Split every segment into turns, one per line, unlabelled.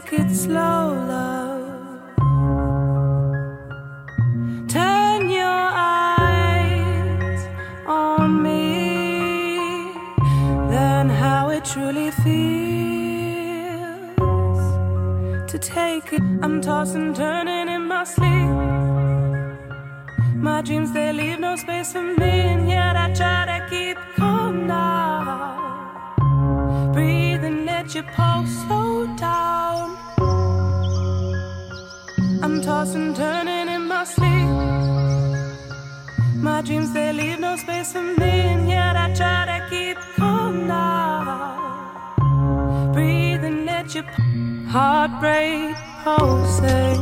take it slow, love. Turn your eyes on me, learn how it truly feels to take it. I'm tossing, turning in my sleep. My dreams, they leave no space for me, and yet I try to keep calm now. Let your pulse slow down. I'm tossing, turning in my sleep. My dreams, they leave no space for me, and yet I try to keep calm now. Breathe and let your heartbreak pulsing,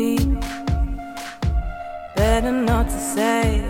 Don't. Better not to say